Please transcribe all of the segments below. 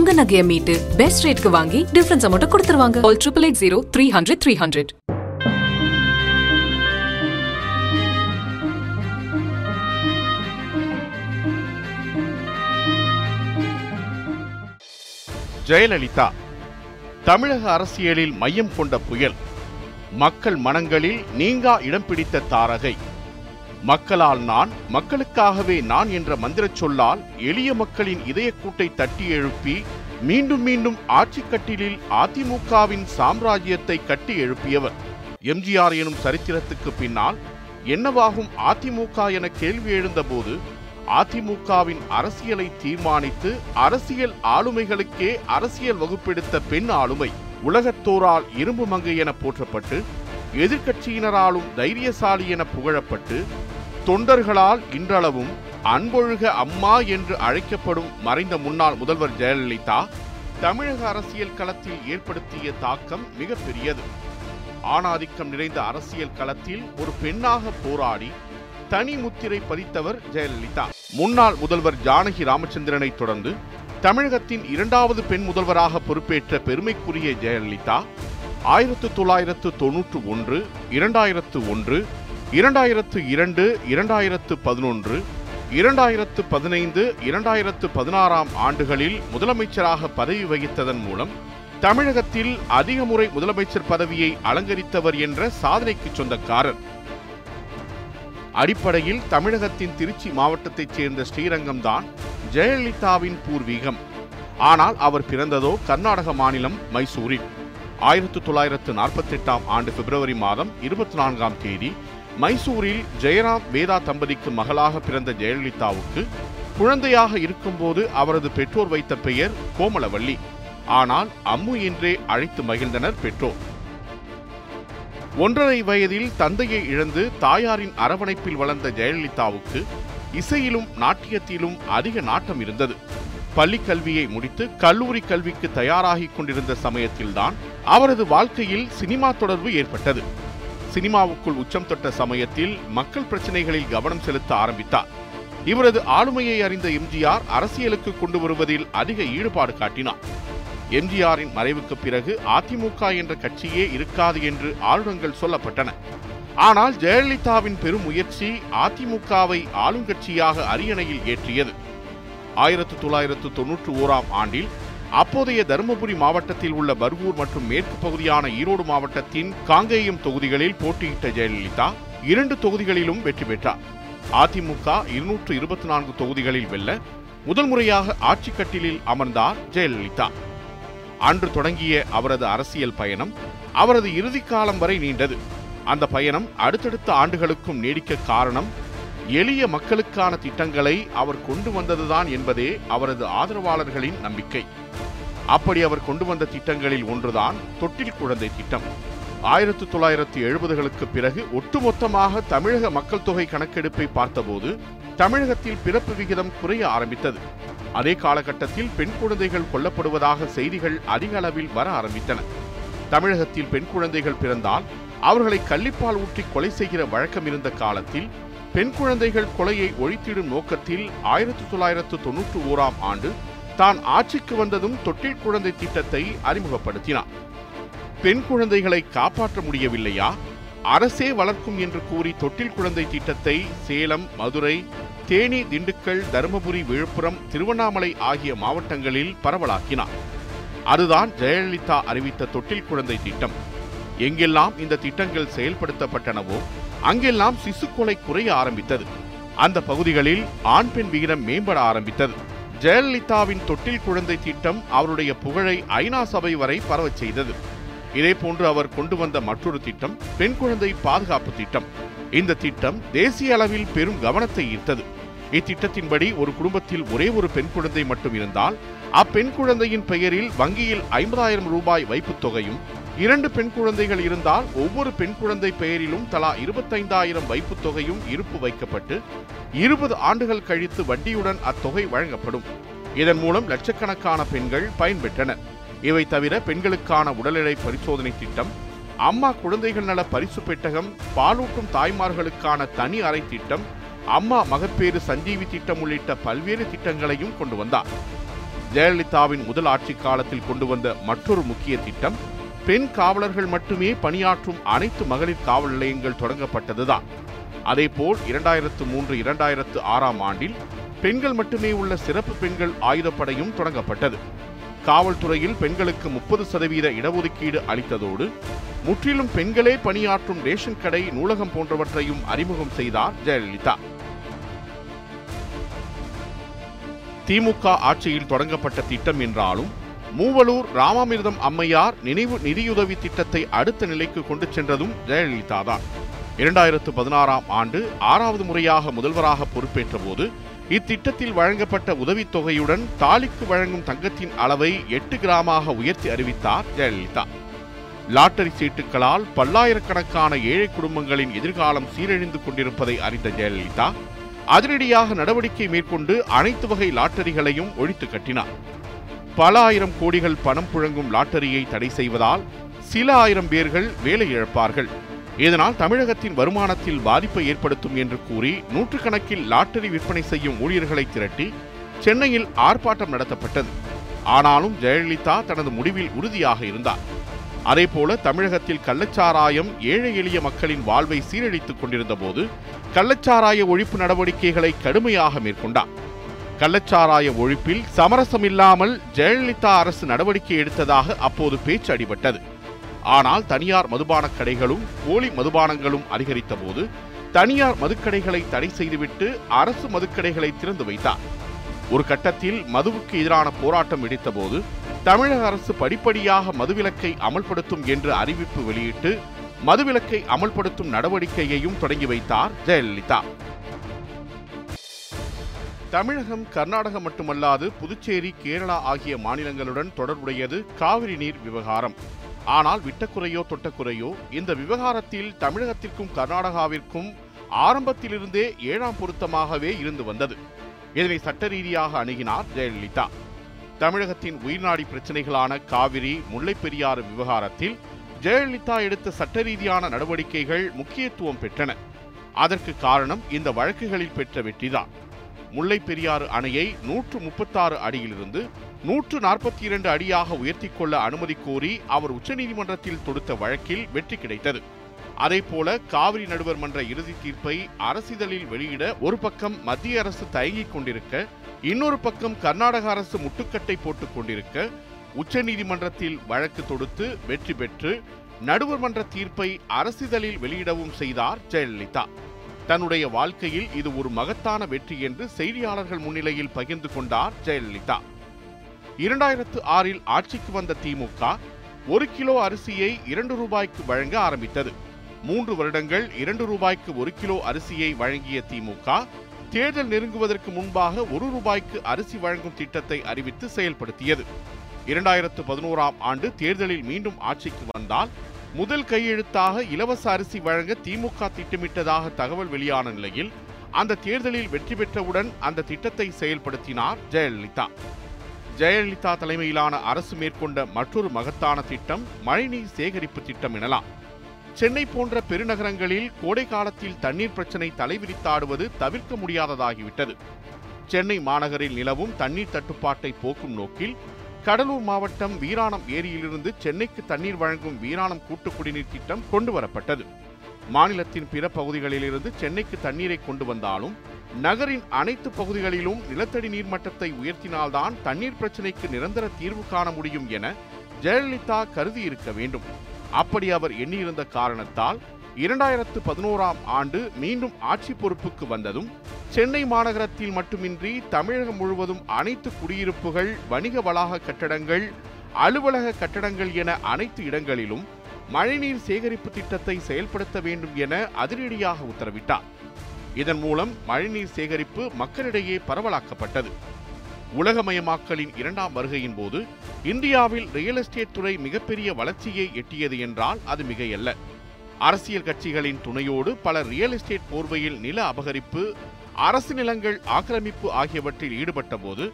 உங்க நகையை மீட்டு பெஸ்ட் ரேட்க்கு வாங்கி டிஃபரன்ஸ் அமௌண்ட் கொடுத்துருவாங்க. All triple eight zero three hundred three hundred Jayalalithaa தமிழக அரசியலில் மையம் கொண்ட புயல். மக்கள் மனங்களில் நீங்கா இடம் பிடித்த தாரகை. மக்களால் நான் மக்களுக்காகவே நான் என்ற மந்திரச் சொல்லால் எளிய மக்களின் இதயக்கூட்டை தட்டி எழுப்பி மீண்டும் மீண்டும் ஆட்சி கட்டிலில் அதிமுகவின் சாம்ராஜ்யத்தை கட்டி எழுப்பியவர். எம்ஜிஆர் எனும் சரித்திரத்துக்கு பின்னால் என்னவாகும் அதிமுக என கேள்வி எழுந்தபோது அதிமுகவின் அரசியலை தீர்மானித்து அரசியல் ஆளுமைகளுக்கே அரசியல் வகுப்பெடுத்த பெண் ஆளுமை உலகத்தோரால் இரும்பு மங்கை என போற்றப்பட்டு எதிர்க்கட்சியினராலும் தைரியசாலி என புகழப்பட்டு தொண்டர்களால் இன்றளவும் அன்பொழுக அம்மா என்று அழைக்கப்படும் மறைந்த முன்னாள் முதல்வர் ஜெயலலிதா தமிழக அரசியல் களத்தில் ஏற்படுத்திய தாக்கம் மிகப்பெரியது. ஆணாதிக்கம் நிறைந்த அரசியல் களத்தில் ஒரு பெண்ணாக போராடி தனி முத்திரை பதித்தவர் ஜெயலலிதா. முன்னாள் முதல்வர் ஜானகி ராமச்சந்திரனை தொடர்ந்து தமிழகத்தின் இரண்டாவது பெண் முதல்வராக பொறுப்பேற்ற பெருமைக்குரிய ஜெயலலிதா ஆயிரத்து தொள்ளாயிரத்து தொன்னூற்று ஒன்று இரண்டாயிரத்து ஒன்று இரண்டாயிரத்து இரண்டு இரண்டாயிரத்து பதினொன்று இரண்டாயிரத்து பதினைந்து இரண்டாயிரத்து பதினாறாம் ஆண்டுகளில் முதலமைச்சராக பதவி வகித்ததன் மூலம் தமிழகத்தில் அதிக முறை முதலமைச்சர் பதவியை அலங்கரித்தவர் என்ற சாதனைக்கு சொந்தக்காரர். அடிப்படையில் தமிழகத்தின் திருச்சி மாவட்டத்தைச் சேர்ந்த ஸ்ரீரங்கம் தான் ஜெயலலிதாவின் பூர்வீகம். ஆனால் அவர் பிறந்ததோ கர்நாடக மாநிலம் மைசூரில். ஆயிரத்து தொள்ளாயிரத்து நாற்பத்தி எட்டாம் ஆண்டு பிப்ரவரி மாதம் இருபத்தி நான்காம் தேதி மைசூரில் ஜெயராம் வேதா தம்பதிக்கு மகளாக பிறந்த ஜெயலலிதாவுக்கு குழந்தையாக இருக்கும்போது அவரது பெற்றோர் வைத்த பெயர் கோமலவள்ளி ஆனால் அம்மு என்றே அழைத்து மகிழ்ந்தனர் பெற்றோர். ஒன்றரை வயதில் தந்தையை இழந்து தாயாரின் அரவணைப்பில் வளர்ந்த ஜெயலலிதாவுக்கு இசையிலும் நாட்டியத்திலும் அதிக நாட்டம் இருந்தது. பள்ளிக் கல்வியை முடித்து கல்லூரி கல்விக்கு தயாராகிக் கொண்டிருந்த சமயத்தில்தான் அவரது வாழ்க்கையில் சினிமா தொடர்பு ஏற்பட்டது. சினிமாவுக்குள் உச்சம் தொட்ட சமயத்தில் மக்கள் பிரச்சனைகளில் கவனம் செலுத்த ஆரம்பித்தார். இவரது ஆளுமையை அறிந்த எம்ஜிஆர் அரசியலுக்கு கொண்டு வருவதில் அதிக ஈடுபாடு காட்டினார். எம்ஜிஆரின் மறைவுக்கு பிறகு அதிமுக என்ற கட்சியே இருக்காது என்று ஆளுநங்கள் சொல்லப்பட்டன. ஆனால் ஜெயலலிதாவின் பெரும் முயற்சி அதிமுகவை ஆளுங்கட்சியாக அரியணையில் ஏற்றியது. ஆயிரத்து தொள்ளாயிரத்து தொன்னூற்று ஓராம் ஆண்டில் அப்போதைய தருமபுரி மாவட்டத்தில் உள்ள பர்கூர் மற்றும் மேற்கு பகுதியான ஈரோடு மாவட்டத்தின் காங்கேயம் தொகுதிகளில் போட்டியிட்ட ஜெயலலிதா இரண்டு தொகுதிகளிலும் வெற்றி பெற்றார். அதிமுக இருநூற்று இருபத்தி நான்கு தொகுதிகளில் வெல்ல முதல் முறையாக ஆட்சி கட்டிலில் அமர்ந்தார் ஜெயலலிதா. அன்று தொடங்கிய அவரது அரசியல் பயணம் அவரது இறுதி காலம் வரை நீண்டது. அந்த பயணம் அடுத்தடுத்த ஆண்டுகளுக்கும் நீடிக்க காரணம் எளிய மக்களுக்கான திட்டங்களை அவர் கொண்டு வந்ததுதான் என்பதே அவரது ஆதரவாளர்களின் நம்பிக்கை. அப்படி அவர் கொண்டு வந்த திட்டங்களில் ஒன்றுதான் தொட்டில் குழந்தை திட்டம். ஆயிரத்தி தொள்ளாயிரத்தி எழுபதுகளுக்கு பிறகு ஒட்டுமொத்தமாக தமிழக மக்கள் தொகை கணக்கெடுப்பை பார்த்தபோது தமிழகத்தில் பிறப்பு விகிதம் குறைய ஆரம்பித்தது. அதே காலகட்டத்தில் பெண் குழந்தைகள் கொல்லப்படுவதாக செய்திகள் அதிக அளவில் வர ஆரம்பித்தன. தமிழகத்தில் பெண் குழந்தைகள் பிறந்தால் அவர்களை கள்ளிப்பால் ஊற்றி கொலை செய்கிற வழக்கம் இருந்த காலத்தில் பெண் குழந்தைகள் கொலையை ஒழித்திடும் நோக்கத்தில் ஆயிரத்தி தொள்ளாயிரத்து தொன்னூற்று ஓராம் ஆண்டு தான் ஆட்சிக்கு வந்ததும் தொட்டில் குழந்தை திட்டத்தை அறிமுகப்படுத்தினார். பெண் குழந்தைகளை காப்பாற்ற முடியவில்லையா? அரசே வளர்க்கும் என்று கூறி தொட்டில் குழந்தை திட்டத்தை சேலம் மதுரை தேனி திண்டுக்கல் தருமபுரி விழுப்புரம் திருவண்ணாமலை ஆகிய மாவட்டங்களில் பரவலாக்கினார். அதுதான் ஜெயலலிதா அறிவித்த தொட்டில் குழந்தை திட்டம். எங்கெல்லாம் இந்த திட்டங்கள் செயல்படுத்தப்பட்டனவோ அங்கெல்லாம் சிசு கொலை குறைய ஆரம்பித்தது. அந்த பகுதிகளில் ஆண் பெண் விகிதம் மேம்பட ஆரம்பித்தது. ஜெயலலிதாவின் தொட்டில் குழந்தை திட்டம் அவருடைய புகழை ஐநா சபை வரை பரவச் செய்தது. இதேபோன்று அவர் கொண்டு வந்த மற்றொரு திட்டம் பெண் குழந்தை பாதுகாப்பு திட்டம். இந்த திட்டம் தேசிய அளவில் பெரும் கவனத்தை ஈர்த்தது. இத்திட்டத்தின்படி ஒரு குடும்பத்தில் ஒரே ஒரு பெண் குழந்தை மட்டும் இருந்தால் அப்பெண் குழந்தையின் பெயரில் வங்கியில் ஐம்பதாயிரம் ரூபாய் வைப்புத் தொகையும் இரண்டு பெண் குழந்தைகள் இருந்தால் ஒவ்வொரு பெண் குழந்தை பெயரிலும் தலா இருபத்தைந்தாயிரம் வைப்புத் தொகையும் இருப்பு வைக்கப்பட்டு இருபது ஆண்டுகள் கழித்து வட்டியுடன் அத்தொகை வழங்கப்படும். இதன் மூலம் லட்சக்கணக்கான பெண்கள் பயன்பெற்றனர் இவை தவிர பெண்களுக்கான உடல் பரிசோதனை திட்டம் அம்மா குழந்தைகள் நல பரிசு பெட்டகம் பாலூட்டும் தாய்மார்களுக்கான தனி அறை திட்டம் அம்மா மகப்பேறு சஞ்சீவி திட்டம் உள்ளிட்ட பல்வேறு திட்டங்களையும் கொண்டு வந்தார். ஜெயலலிதாவின் முதல் ஆட்சி காலத்தில் கொண்டு வந்த மற்றொரு முக்கிய திட்டம் பெண் காவலர்கள் மட்டுமே பணியாற்றும் அனைத்து மகளிர் காவல் நிலையங்கள் தொடங்கப்பட்டதுதான். அதேபோல் இரண்டாயிரத்து மூன்று இரண்டாயிரத்து ஆறாம் ஆண்டில் பெண்கள் மட்டுமே உள்ள சிறப்பு பெண்கள் ஆயுதப்படையும் தொடங்கப்பட்டது. காவல்துறையில் பெண்களுக்கு முப்பது சதவீத இடஒதுக்கீடு அளித்ததோடு முற்றிலும் பெண்களே பணியாற்றும் ரேஷன் கடை நூலகம் போன்றவற்றையும் அறிமுகம் செய்தார் ஜெயலலிதா. திமுக ஆட்சியில் தொடங்கப்பட்ட திட்டம் என்றாலும் மூவலூர் ராமாமிர்தம் அம்மையார் நினைவு நிதியுதவி திட்டத்தை அடுத்த நிலைக்கு கொண்டு சென்றதும் ஜெயலலிதா தான் இரண்டாயிரத்து பதினாறாம் ஆண்டு ஆறாவது முறையாக முதல்வராக பொறுப்பேற்ற போது இத்திட்டத்தில் வழங்கப்பட்ட உதவித்தொகையுடன் தாலிக்கு வழங்கும் தங்கத்தின் அளவை எட்டு கிராமாக உயர்த்தி அறிவித்தார் ஜெயலலிதா. லாட்டரி சீட்டுகளால் பல்லாயிரக்கணக்கான ஏழை குடும்பங்களின் எதிர்காலம் சீரழிந்து கொண்டிருப்பதை அறிந்த ஜெயலலிதா அதிரடியாக நடவடிக்கை மேற்கொண்டு அனைத்து வகை லாட்டரிகளையும் ஒழித்து கட்டினார். பல ஆயிரம் கோடிகள் பணம் புழங்கும் லாட்டரியை தடை செய்வதால் சில ஆயிரம் பேர்கள் வேலை இழப்பார்கள். இதனால் தமிழகத்தின் வருமானத்தில் பாதிப்பை ஏற்படுத்தும் என்று கூறி நூற்றுக்கணக்கில் லாட்டரி விற்பனை செய்யும் ஊழியர்களை திரட்டி சென்னையில் ஆர்ப்பாட்டம் நடத்தப்பட்டது. ஆனாலும் ஜெயலலிதா தனது முடிவில் உறுதியாக இருந்தார். அதேபோல தமிழகத்தில் கள்ளச்சாராயம் ஏழை எளிய மக்களின் வாழ்வை சீரழித்துக் கொண்டிருந்த போது கள்ளச்சாராய ஒழிப்பு நடவடிக்கைகளை கடுமையாக மேற்கொண்டார். கள்ளச்சாராய ஒழிப்பில் சமரசமில்லாமல் ஜெயலலிதா அரசு நடவடிக்கை எடுத்ததாக அப்போது பேச்சு அடிபட்டது. ஆனால் தனியார் மதுபானக் கடைகளும் போலி மதுபானங்களும் அதிகரித்த போது தனியார் மதுக்கடைகளை தடை செய்துவிட்டு அரசு மதுக்கடைகளை திறந்து வைத்தார். ஒரு கட்டத்தில் மதுவுக்கு எதிரான போராட்டம் வெடித்தபோது தமிழக அரசு படிப்படியாக மதுவிலக்கை அமல்படுத்தும் என்று அறிவிப்பு வெளியிட்டு மதுவிலக்கை அமல்படுத்தும் நடவடிக்கையையும் தொடங்கி வைத்தார் ஜெயலலிதா. தமிழகம் கர்நாடகம் மட்டுமல்லாது புதுச்சேரி கேரளா ஆகிய மாநிலங்களுடன் தொடர்புடையது காவிரி நீர் விவகாரம். ஆனால் விட்டக்குறையோ தொட்டக்குறையோ இந்த விவகாரத்தில் தமிழகத்திற்கும் கர்நாடகாவிற்கும் ஆரம்பத்திலிருந்தே ஏழாம் பொருத்தமாகவே இருந்து வந்தது. இதனை சட்ட ரீதியாக அணுகினார் ஜெயலலிதா. தமிழகத்தின் உயிர்நாடி பிரச்சனைகளான காவிரி முல்லைப் பெரியாறு விவகாரத்தில் ஜெயலலிதா எடுத்த சட்ட ரீதியான நடவடிக்கைகள் முக்கியத்துவம் பெற்றன. அதற்கு காரணம் இந்த வழக்குகளில் பெற்ற வெற்றிதான். முல்லைப் பெரியாறு அணையை நூற்று முப்பத்தாறு அடியிலிருந்து நூற்று நாற்பத்தி இரண்டு அடியாக உயர்த்திக் கொள்ள அனுமதி கோரி அவர் உச்சநீதிமன்றத்தில் தொடுத்த வழக்கில் வெற்றி கிடைத்தது. அதேபோல காவிரி நடுவர் மன்ற இறுதி தீர்ப்பை அரசிதழில் வெளியிட ஒரு பக்கம் மத்திய அரசு தயங்கிக் கொண்டிருக்க இன்னொரு பக்கம் கர்நாடக அரசு முட்டுக்கட்டை போட்டுக் கொண்டிருக்க உச்சநீதிமன்றத்தில் வழக்கு தொடுத்து வெற்றி பெற்று நடுவர் மன்ற தீர்ப்பை அரசிதழில் வெளியிடவும் செய்தார் ஜெயலலிதா. தன்னுடைய வாழ்க்கையில் இது ஒரு மகத்தான வெற்றி என்று செய்தியாளர்கள் முன்னிலையில் பகிர்ந்து கொண்டார் ஜெயலலிதா. இரண்டாயிரத்து ஆறில் ஆட்சிக்கு வந்த திமுக ஒரு கிலோ அரிசியை இரண்டு ரூபாய்க்கு வழங்க ஆரம்பித்தது. மூன்று வருடங்கள் இரண்டு ரூபாய்க்கு ஒரு கிலோ அரிசியை வழங்கிய திமுக தேர்தல் நெருங்குவதற்கு முன்பாக ஒரு ரூபாய்க்கு அரிசி வழங்கும் திட்டத்தை அறிவித்து செயல்படுத்தியது. இரண்டாயிரத்து பதினோராம் ஆண்டு தேர்தலில் மீண்டும் ஆட்சிக்கு வந்தால் முதல் கையெழுத்தாக இலவச அரிசி வழங்க திமுக திட்டமிட்டதாக தகவல் வெளியான நிலையில் அந்த தேர்தலில் வெற்றி பெற்றவுடன் அந்த திட்டத்தை செயல்படுத்தினார் ஜெயலலிதா. ஜெயலலிதா தலைமையிலான அரசு மேற்கொண்ட மற்றொரு மகத்தான திட்டம் மழைநீர் சேகரிப்பு திட்டம் எனலாம். சென்னை போன்ற பெருநகரங்களில் கோடை காலத்தில் தண்ணீர் பிரச்சனை தலைவிரித்தாடுவது தவிர்க்க முடியாததாகிவிட்டது. சென்னை மாநகரில் நிலவும் தண்ணீர் தட்டுப்பாட்டை போக்கும் நோக்கில் கடலூர் மாவட்டம் வீராணம் ஏரியிலிருந்து சென்னைக்கு தண்ணீர் வழங்கும் வீராணம் கூட்டு குடிநீர் திட்டம் கொண்டு வரப்பட்டது மாநிலத்தின் பிற பகுதிகளிலிருந்து சென்னைக்கு தண்ணீரை கொண்டு வந்தாலும் நகரின் அனைத்து பகுதிகளிலும் நிலத்தடி நீர்மட்டத்தை உயர்த்தினால்தான் தண்ணீர் பிரச்சினைக்கு நிரந்தர தீர்வு காண முடியும் என ஜெயலலிதா கருதி இருக்க வேண்டும். அப்படி அவர் எண்ணியிருந்த காரணத்தால் இரண்டாயிரத்து பதினோராம் ஆண்டு மீண்டும் ஆட்சி பொறுப்புக்கு வந்ததும் சென்னை மாநகரத்தில் மட்டுமின்றி தமிழகம் முழுவதும் அனைத்து குடியிருப்புகள் வணிக வளாக கட்டடங்கள் அலுவலக கட்டடங்கள் என அனைத்து இடங்களிலும் மழைநீர் சேகரிப்பு திட்டத்தை செயல்படுத்த வேண்டும் என அதிரடியாக உத்தரவிட்டார். இதன் மூலம் மழைநீர் சேகரிப்பு மக்களிடையே பரவலாக்கப்பட்டது. உலகமயமாக்கலின் இரண்டாம் வருகையின் போது இந்தியாவில் ரியல் எஸ்டேட் துறை மிகப்பெரிய வளர்ச்சியை எட்டியது என்றால் அது மிகையல்ல. அரசியல் கட்சிகளின் துணையோடு பல ரியல் எஸ்டேட் போர்வையில் நில அபகரிப்பு அரசு நிலங்கள் ஆக்கிரமிப்பு ஆகியவற்றில் ஈடுபட்ட போது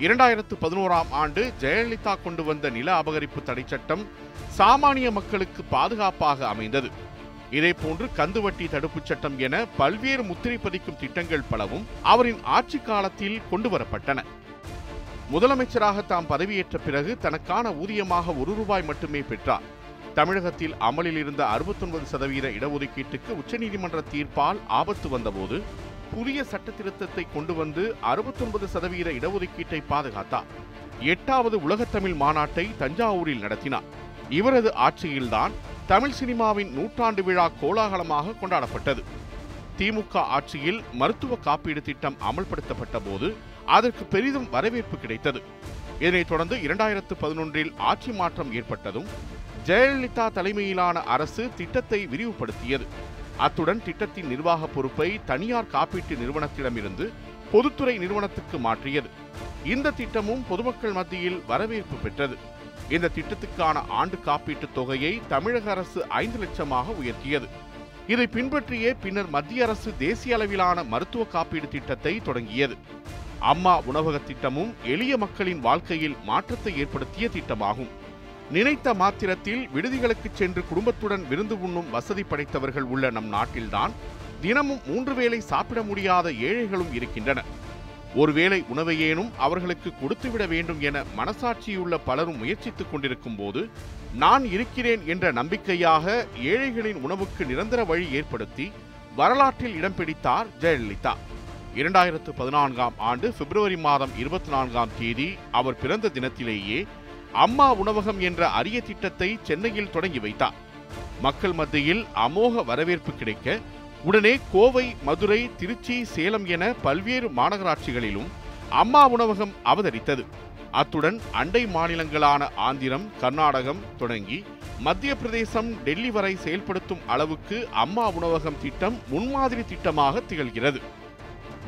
இரண்டாயிரத்து பதினோராம் ஆண்டு ஜெயலலிதா கொண்டு வந்த நில அபகரிப்பு தடை சட்டம் சாமானிய மக்களுக்கு பாதுகாப்பாக அமைந்தது. இதேபோன்று கந்துவட்டி தடுப்புச் சட்டம் என பல்வேறு முத்திரை பதிக்கும் திட்டங்கள் பலவும் அவரின் ஆட்சி காலத்தில் கொண்டு வரப்பட்டன. முதலமைச்சராக தாம் பதவியேற்ற பிறகு தனக்கான ஊதியமாக ஒரு ரூபாய் மட்டுமே பெற்றார். தமிழகத்தில் அமலில் இருந்த அறுபத்தொன்பது சதவீத இடஒதுக்கீட்டுக்கு உச்சநீதிமன்ற தீர்ப்பால் ஆபத்து வந்தபோது புதிய சட்ட திருத்தத்தை கொண்டு வந்து அறுபத்தொன்பது சதவீத இடஒதுக்கீட்டை பாதுகாத்தார். எட்டாவது உலகத்தமிழ் மாநாட்டை தஞ்சாவூரில் நடத்தினார். இவரது ஆட்சியில்தான் தமிழ் சினிமாவின் நூற்றாண்டு விழா கோலாகலமாக கொண்டாடப்பட்டது. திமுக ஆட்சியில் மருத்துவ காப்பீடு திட்டம் அமல்படுத்தப்பட்ட போது அதற்கு பெரிதும் வரவேற்பு கிடைத்தது. இதனைத் தொடர்ந்து இரண்டாயிரத்து பதினொன்றில் ஆட்சி மாற்றம் ஏற்பட்டதும் ஜெயலலிதா தலைமையிலான அரசு திட்டத்தை விரிவுபடுத்தியது. அத்துடன் திட்டத்தின் நிர்வாக பொறுப்பை தனியார் காப்பீட்டு நிறுவனத்திடமிருந்து பொதுத்துறை நிறுவனத்துக்கு மாற்றியது. இந்த திட்டமும் பொதுமக்கள் மத்தியில் வரவேற்பு பெற்றது. இந்த திட்டத்துக்கான ஆண்டு காப்பீட்டுத் தொகையை தமிழக அரசு ஐந்து லட்சமாக உயர்த்தியது. இதை பின்பற்றியே பின்னர் மத்திய அரசு தேசிய அளவிலான மருத்துவ காப்பீடு திட்டத்தை தொடங்கியது. அம்மா உணவக திட்டமும் எளிய மக்களின் வாழ்க்கையில் மாற்றத்தை ஏற்படுத்திய திட்டமாகும். நினைத்த மாத்திரத்தில் விடுதிகளுக்கு சென்று குடும்பத்துடன் விருந்து உண்ணும் வசதி படைத்தவர்கள் உள்ள நம் நாட்டில்தான் தினமும் மூன்று வேளை சாப்பிட முடியாத ஏழைகளும் இருக்கின்றனர் ஒருவேளை உணவையேனும் அவர்களுக்கு கொடுத்துவிட வேண்டும் என மனசாட்சியுள்ள பலரும் முயற்சித்துக் கொண்டிருக்கும் போது நான் இருக்கிறேன் என்ற நம்பிக்கையாக ஏழைகளின் உணவுக்கு நிரந்தர வழி ஏற்படுத்தி வரலாற்றில் இடம் பிடித்தார் ஜெயலலிதா. இரண்டாயிரத்து பதினான்காம் ஆண்டு பிப்ரவரி மாதம் இருபத்தி நான்காம் தேதி அவர் பிறந்த தினத்திலேயே அம்மா உணவகம் என்ற அரிய திட்டத்தை சென்னையில் தொடங்கி வைத்தார். மக்கள் மத்தியில் அமோக வரவேற்பு கிடைக்க உடனே கோவை மதுரை திருச்சி சேலம் என பல்வேறு மாநகராட்சிகளிலும் அம்மா உணவகம் அவதரித்தது. அத்துடன் அண்டை மாநிலங்களான ஆந்திரம் கர்நாடகம் தொடங்கி மத்திய பிரதேசம் டெல்லி வரை செயல்படுத்தும் அளவுக்கு அம்மா உணவகம் திட்டம் முன்மாதிரி திட்டமாக திகழ்கிறது.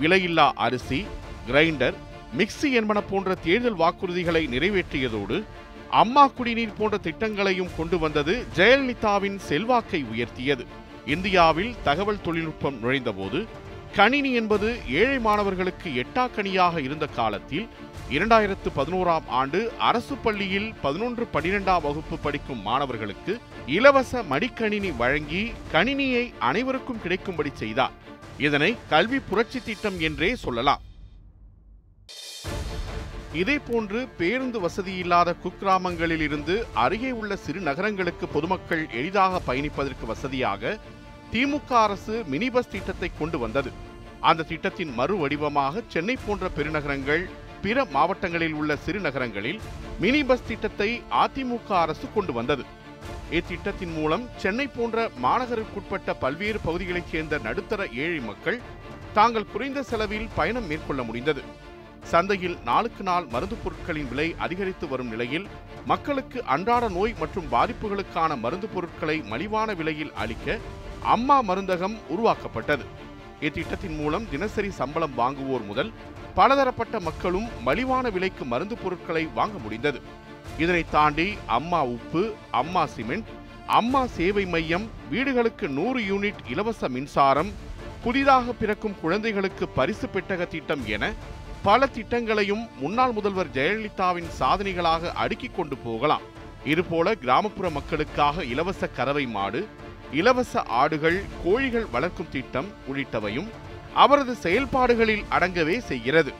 விலையில்லா அரிசி கிரைண்டர் மிக்சி என்பன போன்ற தேர்தல் வாக்குறுதிகளை நிறைவேற்றியதோடு அம்மா குடிநீர் போன்ற திட்டங்களையும் கொண்டு வந்தது ஜெயலலிதாவின் செல்வாக்கை உயர்த்தியது. இந்தியாவில் தகவல் தொழில்நுட்பம் நுழைந்தபோது கணினி என்பது ஏழை மாணவர்களுக்கு எட்டாக்கணியாக இருந்த காலத்தில் இரண்டாயிரத்து பதினோராம் ஆண்டு அரசு பள்ளியில் பதினொன்று பனிரெண்டாம் வகுப்பு படிக்கும் மாணவர்களுக்கு இலவச மடிக்கணினி வழங்கி கணினியை அனைவருக்கும் கிடைக்கும்படி செய்தார். இதனை கல்வி புரட்சி திட்டம் என்றே சொல்லலாம். இதேபோன்று பேருந்து வசதி இல்லாத குக்கிராமங்களில் இருந்து அருகே உள்ள சிறு நகரங்களுக்கு பொதுமக்கள் எளிதாக பயணிப்பதற்கு வசதியாக திமுக அரசு மினி பஸ் திட்டத்தை கொண்டு வந்தது. அந்த திட்டத்தின் மறு வடிவமாக சென்னை போன்ற பெருநகரங்கள் பிற மாவட்டங்களில் உள்ள சிறு நகரங்களில் மினி பஸ் திட்டத்தை அதிமுக அரசு கொண்டு வந்தது. இத்திட்டத்தின் மூலம் சென்னை போன்ற மாநகருக்குட்பட்ட பல்வேறு பகுதிகளைச் சேர்ந்த நடுத்தர ஏழை மக்கள் தாங்கள் குறைந்த செலவில் பயணம் மேற்கொள்ள முடிந்தது. சந்தையில் நாளுக்கு நாள் மருந்து பொருட்களின் விலை அதிகரித்து வரும் நிலையில் மக்களுக்கு அன்றாட நோய் மற்றும் பாதிப்புகளுக்கான மருந்து பொருட்களை மலிவான விலையில் அளிக்க அம்மா மருந்தகம் உருவாக்கப்பட்டது. இத்திட்டத்தின் மூலம் தினசரி சம்பளம் வாங்குவோர் முதல் பலதரப்பட்ட மக்களும் மலிவான விலைக்கு மருந்து பொருட்களை வாங்க முடிந்தது. இதனை தாண்டி அம்மா உப்பு அம்மா சிமெண்ட் அம்மா சேவை மையம் வீடுகளுக்கு நூறு யூனிட் இலவச மின்சாரம் புதிதாக பிறக்கும் குழந்தைகளுக்கு பரிசு பெட்டக திட்டம் என பல திட்டங்களையும் முன்னாள் முதல்வர் ஜெயலலிதாவின் சாதனைகளாக அடுக்கிக் கொண்டு போகலாம். இதுபோல கிராமப்புற மக்களுக்காக இலவச கறவை மாடு இலவச ஆடுகள் கோழிகள் வளர்க்கும் திட்டம் உள்ளிட்டவையும் அவரது செயல்பாடுகளில் அடங்கவே செய்கிறது.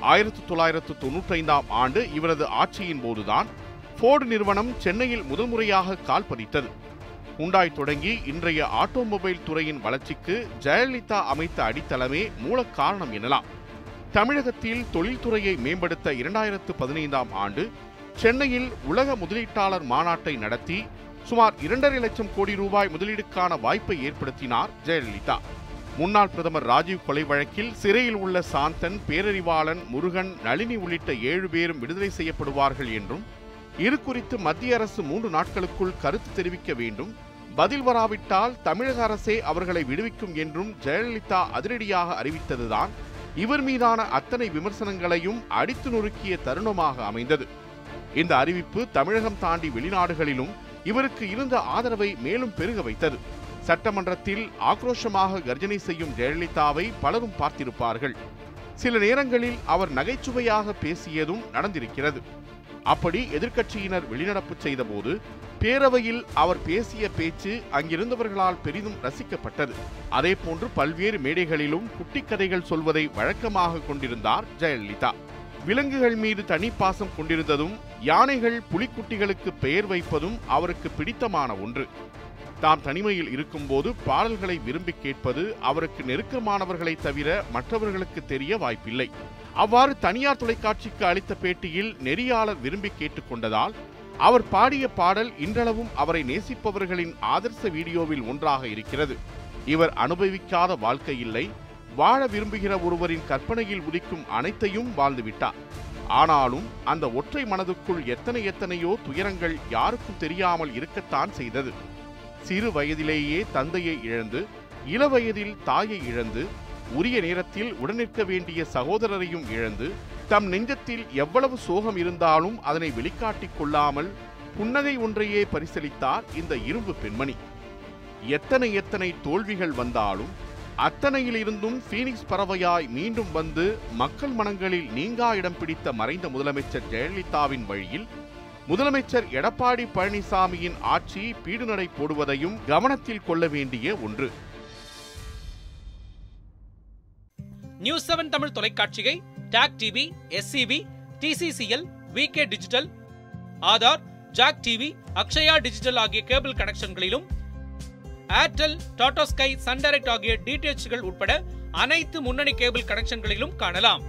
ஆயிரத்தி தொள்ளாயிரத்து தொன்னூற்றைந்தாம் ஆண்டு இவரது ஆட்சியின் போதுதான் ஃபோர்டு நிறுவனம் சென்னையில் முதல் முறையாக கால் பதித்தது. உண்டாய் தொடங்கி இன்றைய ஆட்டோமொபைல் துறையின் வளர்ச்சிக்கு ஜெயலலிதா அமைத்த அடித்தளமே மூல காரணம் எனலாம். தமிழகத்தில் தொழில்துறையை மேம்படுத்த இரண்டாயிரத்து பதினைந்தாம் ஆண்டு சென்னையில் உலக முதலீட்டாளர் மாநாட்டை நடத்தி சுமார் இரண்டரை லட்சம் கோடி ரூபாய் முதலீடுக்கான வாய்ப்பை ஏற்படுத்தினார் ஜெயலலிதா. முன்னாள் பிரதமர் ராஜீவ் கொலை வழக்கில் சிறையில் உள்ள சாந்தன் பேரறிவாளன் முருகன் நளினி உள்ளிட்ட ஏழு பேரும் விடுதலை செய்யப்படுவார்கள் என்றும் இது குறித்து மத்திய அரசு மூன்று நாட்களுக்குள் கருத்து தெரிவிக்க வேண்டும். பதில் வராவிட்டால் தமிழக அரசே அவர்களை விடுவிக்கும் என்றும் ஜெயலலிதா அதிரடியாக அறிவித்ததுதான் இவர் மீதான அத்தனை விமர்சனங்களையும் அடித்து நொறுக்கிய தருணமாக அமைந்தது. இந்த அறிவிப்பு தமிழகம் தாண்டி வெளிநாடுகளிலும் இவருக்கு இருந்த ஆதரவை மேலும் பெருக வைத்தது. சட்டமன்றத்தில் ஆக்ரோஷமாக கர்ஜனை செய்யும் ஜெயலலிதாவை பலரும் பார்த்திருப்பார்கள். சில நேரங்களில் அவர் நகைச்சுவையாக பேசியதும் நடந்திருக்கிறது. அப்படி எதிர்க்கட்சியினர் வெளிநடப்பு செய்தபோது பேரவையில் அவர் பேசிய பேச்சு அங்கிருந்தவர்களால் பெரிதும் ரசிக்கப்பட்டது. அதேபோன்று பல்வேறு மேடைகளிலும் குட்டிக் கதைகள் சொல்வதை வழக்கமாக கொண்டிருந்தார் ஜெயலலிதா. விலங்குகள் மீது தனிப்பாசம் கொண்டிருந்ததும் யானைகள் புலிக்குட்டிகளுக்கு பெயர் வைப்பதும் அவருக்கு பிடித்தமான ஒன்று. தாம் தனிமையில் இருக்கும்போது பாடல்களை விரும்பி கேட்பது அவருக்கு நெருக்கமானவர்களை தவிர மற்றவர்களுக்கு தெரிய வாய்ப்பில்லை. அவ்வாறு தனியார் தொலைக்காட்சிக்கு அளித்த பேட்டியில் நெறியாளர் விரும்பி கேட்டுக்கொண்டதால் அவர் பாடிய பாடல் இன்றளவும் அவரை நேசிப்பவர்களின் ஆதர்ச வீடியோவில் ஒன்றாக இருக்கிறது. இவர் அனுபவிக்காத வாழ்க்கை இல்லை வாழ விரும்புகிற ஒருவரின் கற்பனையில் உதிக்கும் அனைத்தையும் வாழ்ந்துவிட்டார். ஆனாலும் அந்த ஒற்றை மனதுக்குள் எத்தனை எத்தனையோ துயரங்கள் யாருக்கும் தெரியாமல் இருக்கத்தான் செய்தது. சிறு வயதிலேயே தந்தையை இழந்து இளவயதில் தாயை இழந்து உரிய நேரத்தில் உடனிருக்க வேண்டிய சகோதரரையும் இழந்து தம் நெஞ்சத்தில் எவ்வளவு சோகம் இருந்தாலும் அதனை வெளிக்காட்டிக் கொள்ளாமல் புன்னகை ஒன்றையே பரிசளித்தார் இந்த இரும்பு பெண்மணி. எத்தனை எத்தனை தோல்விகள் வந்தாலும் அத்தனையிலிருந்தும் ஃபீனிக்ஸ் பறவையாய் மீண்டும் வந்து மக்கள் மனங்களில் நீங்கா இடம் பிடித்த மறைந்த முதலமைச்சர் ஜெயலலிதாவின் வழியில் முதலமைச்சர் எடப்பாடி பழனிசாமியின் ஆட்சி பீடுநடை போடுவதையும் கவனத்தில் கொள்ள வேண்டிய ஒன்று. நியூஸ் செவன் தமிழ் தொலைக்காட்சியை TAC TV SCB TCCL VK digital Aadhaar jack TV Akshaya digital ஆகிய cable கனெக்ஷன்களிலும் Airtel Tata Sky Sun Direct ஆகிய டிடிஎச்கள் உட்பட அனைத்து முன்னணி கேபிள் கனெக்ஷன்களிலும் காணலாம்.